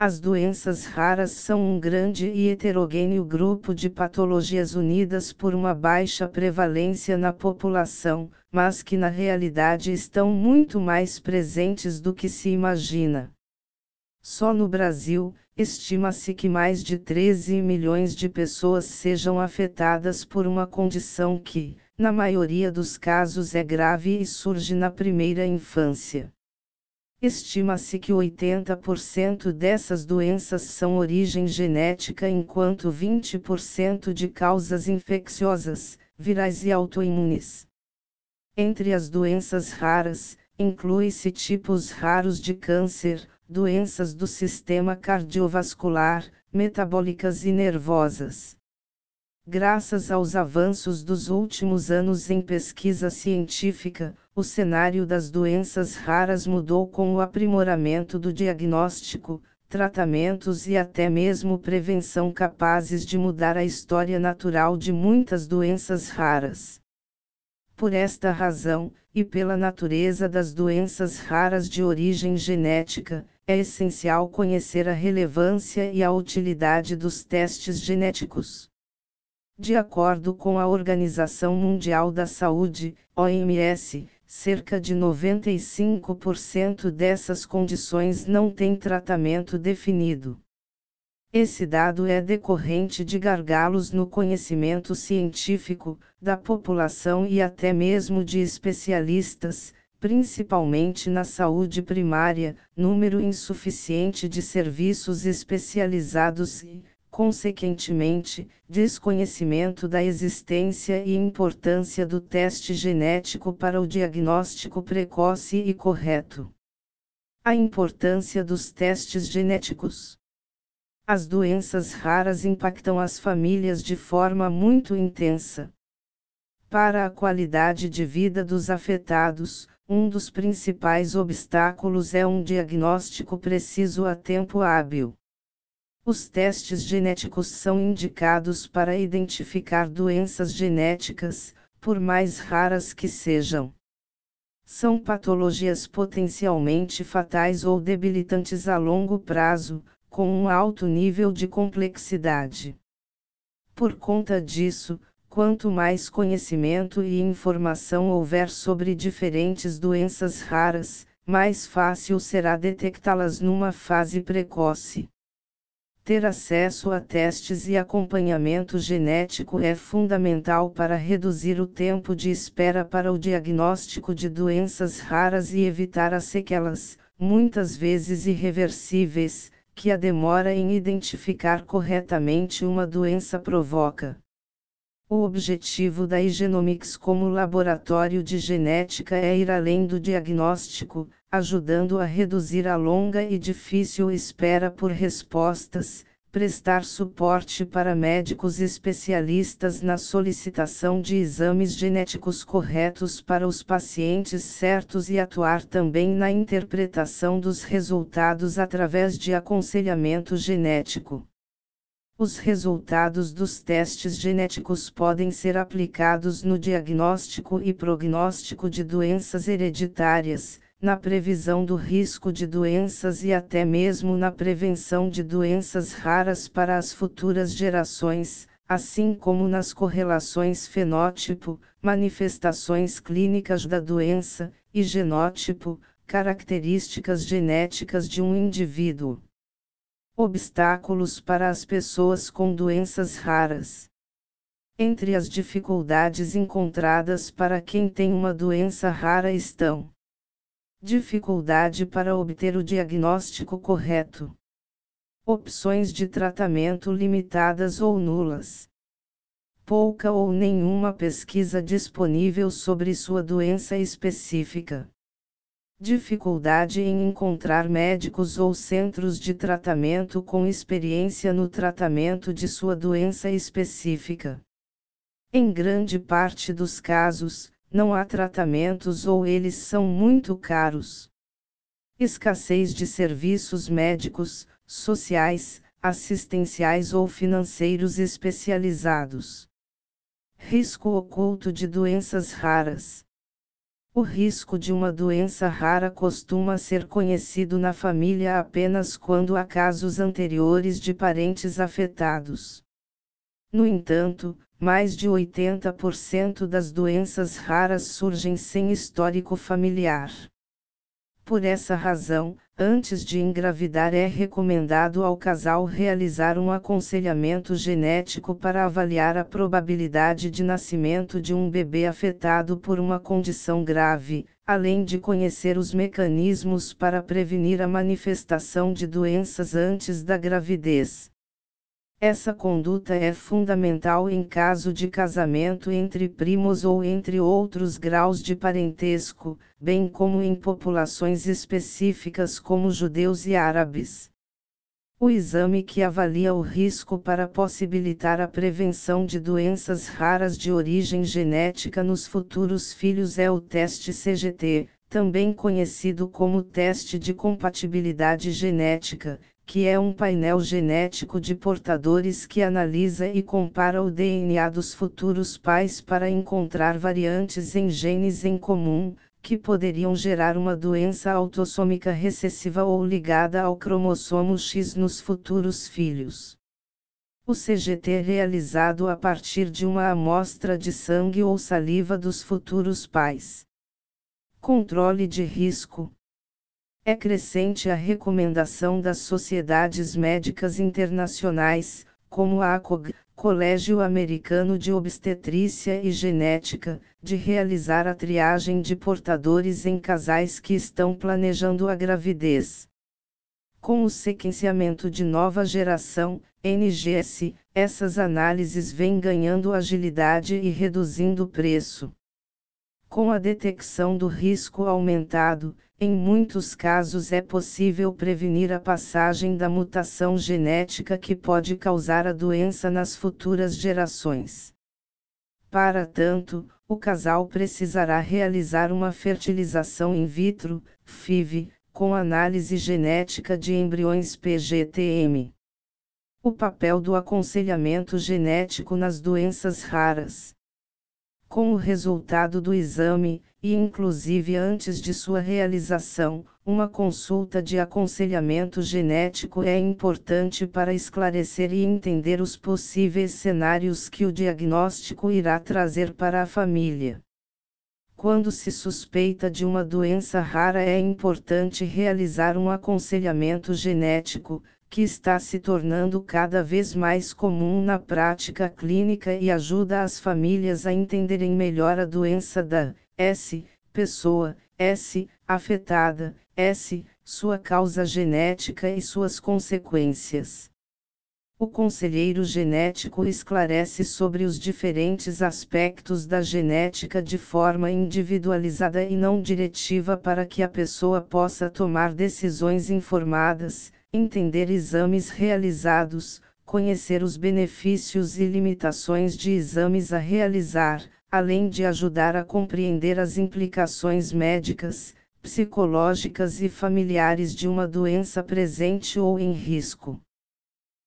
As doenças raras são um grande e heterogêneo grupo de patologias unidas por uma baixa prevalência na população, mas que na realidade estão muito mais presentes do que se imagina. Só no Brasil, estima-se que mais de 13 milhões de pessoas sejam afetadas por uma condição que, na maioria dos casos, é grave e surge na primeira infância. Estima-se que 80% dessas doenças são origem genética, enquanto 20% de causas infecciosas, virais e autoimunes. Entre as doenças raras, inclui-se tipos raros de câncer, doenças do sistema cardiovascular, metabólicas e nervosas. Graças aos avanços dos últimos anos em pesquisa científica, o cenário das doenças raras mudou com o aprimoramento do diagnóstico, tratamentos e até mesmo prevenção capazes de mudar a história natural de muitas doenças raras. Por esta razão, e pela natureza das doenças raras de origem genética, é essencial conhecer a relevância e a utilidade dos testes genéticos. De acordo com a Organização Mundial da Saúde, OMS, cerca de 95% dessas condições não têm tratamento definido. Esse dado é decorrente de gargalos no conhecimento científico, da população e até mesmo de especialistas, principalmente na saúde primária, número insuficiente de serviços especializados e, consequentemente, desconhecimento da existência e importância do teste genético para o diagnóstico precoce e correto. A importância dos testes genéticos. As doenças raras impactam as famílias de forma muito intensa. Para a qualidade de vida dos afetados, um dos principais obstáculos é um diagnóstico preciso a tempo hábil. Os testes genéticos são indicados para identificar doenças genéticas, por mais raras que sejam. São patologias potencialmente fatais ou debilitantes a longo prazo, com um alto nível de complexidade. Por conta disso, quanto mais conhecimento e informação houver sobre diferentes doenças raras, mais fácil será detectá-las numa fase precoce. Ter acesso a testes e acompanhamento genético é fundamental para reduzir o tempo de espera para o diagnóstico de doenças raras e evitar as sequelas, muitas vezes irreversíveis, que a demora em identificar corretamente uma doença provoca. O objetivo da Igenomics como laboratório de genética é ir além do diagnóstico, ajudando a reduzir a longa e difícil espera por respostas, prestar suporte para médicos especialistas na solicitação de exames genéticos corretos para os pacientes certos e atuar também na interpretação dos resultados através de aconselhamento genético. Os resultados dos testes genéticos podem ser aplicados no diagnóstico e prognóstico de doenças hereditárias na previsão do risco de doenças e até mesmo na prevenção de doenças raras para as futuras gerações, assim como nas correlações fenótipo, manifestações clínicas da doença, e genótipo, características genéticas de um indivíduo. Obstáculos para as pessoas com doenças raras. Entre as dificuldades encontradas para quem tem uma doença rara estão Dificuldade para obter o diagnóstico correto. Opções de tratamento limitadas ou nulas. Pouca ou nenhuma pesquisa disponível sobre sua doença específica. Dificuldade em encontrar médicos ou centros de tratamento com experiência no tratamento de sua doença específica. Em grande parte dos casos, não há tratamentos ou eles são muito caros. Escassez de serviços médicos, sociais, assistenciais ou financeiros especializados. Risco oculto de doenças raras. O risco de uma doença rara costuma ser conhecido na família apenas quando há casos anteriores de parentes afetados. No entanto, mais de 80% das doenças raras surgem sem histórico familiar. Por essa razão, antes de engravidar é recomendado ao casal realizar um aconselhamento genético para avaliar a probabilidade de nascimento de um bebê afetado por uma condição grave, além de conhecer os mecanismos para prevenir a manifestação de doenças antes da gravidez. Essa conduta é fundamental em caso de casamento entre primos ou entre outros graus de parentesco, bem como em populações específicas como judeus e árabes. O exame que avalia o risco para possibilitar a prevenção de doenças raras de origem genética nos futuros filhos é o teste CGT, também conhecido como teste de compatibilidade genética, que é um painel genético de portadores que analisa e compara o DNA dos futuros pais para encontrar variantes em genes em comum, que poderiam gerar uma doença autossômica recessiva ou ligada ao cromossomo X nos futuros filhos. O CGT é realizado a partir de uma amostra de sangue ou saliva dos futuros pais. Controle de risco. É crescente a recomendação das sociedades médicas internacionais, como a ACOG, Colégio Americano de Obstetrícia e Genética, de realizar a triagem de portadores em casais que estão planejando a gravidez. Com o sequenciamento de nova geração, NGS, essas análises vêm ganhando agilidade e reduzindo o preço. Com a detecção do risco aumentado, em muitos casos é possível prevenir a passagem da mutação genética que pode causar a doença nas futuras gerações. Para tanto, o casal precisará realizar uma fertilização in vitro, FIV, com análise genética de embriões PGTM. O papel do aconselhamento genético nas doenças raras com o resultado do exame, e inclusive antes de sua realização, uma consulta de aconselhamento genético é importante para esclarecer e entender os possíveis cenários que o diagnóstico irá trazer para a família. Quando se suspeita de uma doença rara, é importante realizar um aconselhamento genético, que está se tornando cada vez mais comum na prática clínica e ajuda as famílias a entenderem melhor a doença da S pessoa, S afetada, S sua causa genética e suas consequências. O conselheiro genético esclarece sobre os diferentes aspectos da genética de forma individualizada e não diretiva para que a pessoa possa tomar decisões informadas, entender exames realizados, conhecer os benefícios e limitações de exames a realizar, além de ajudar a compreender as implicações médicas, psicológicas e familiares de uma doença presente ou em risco.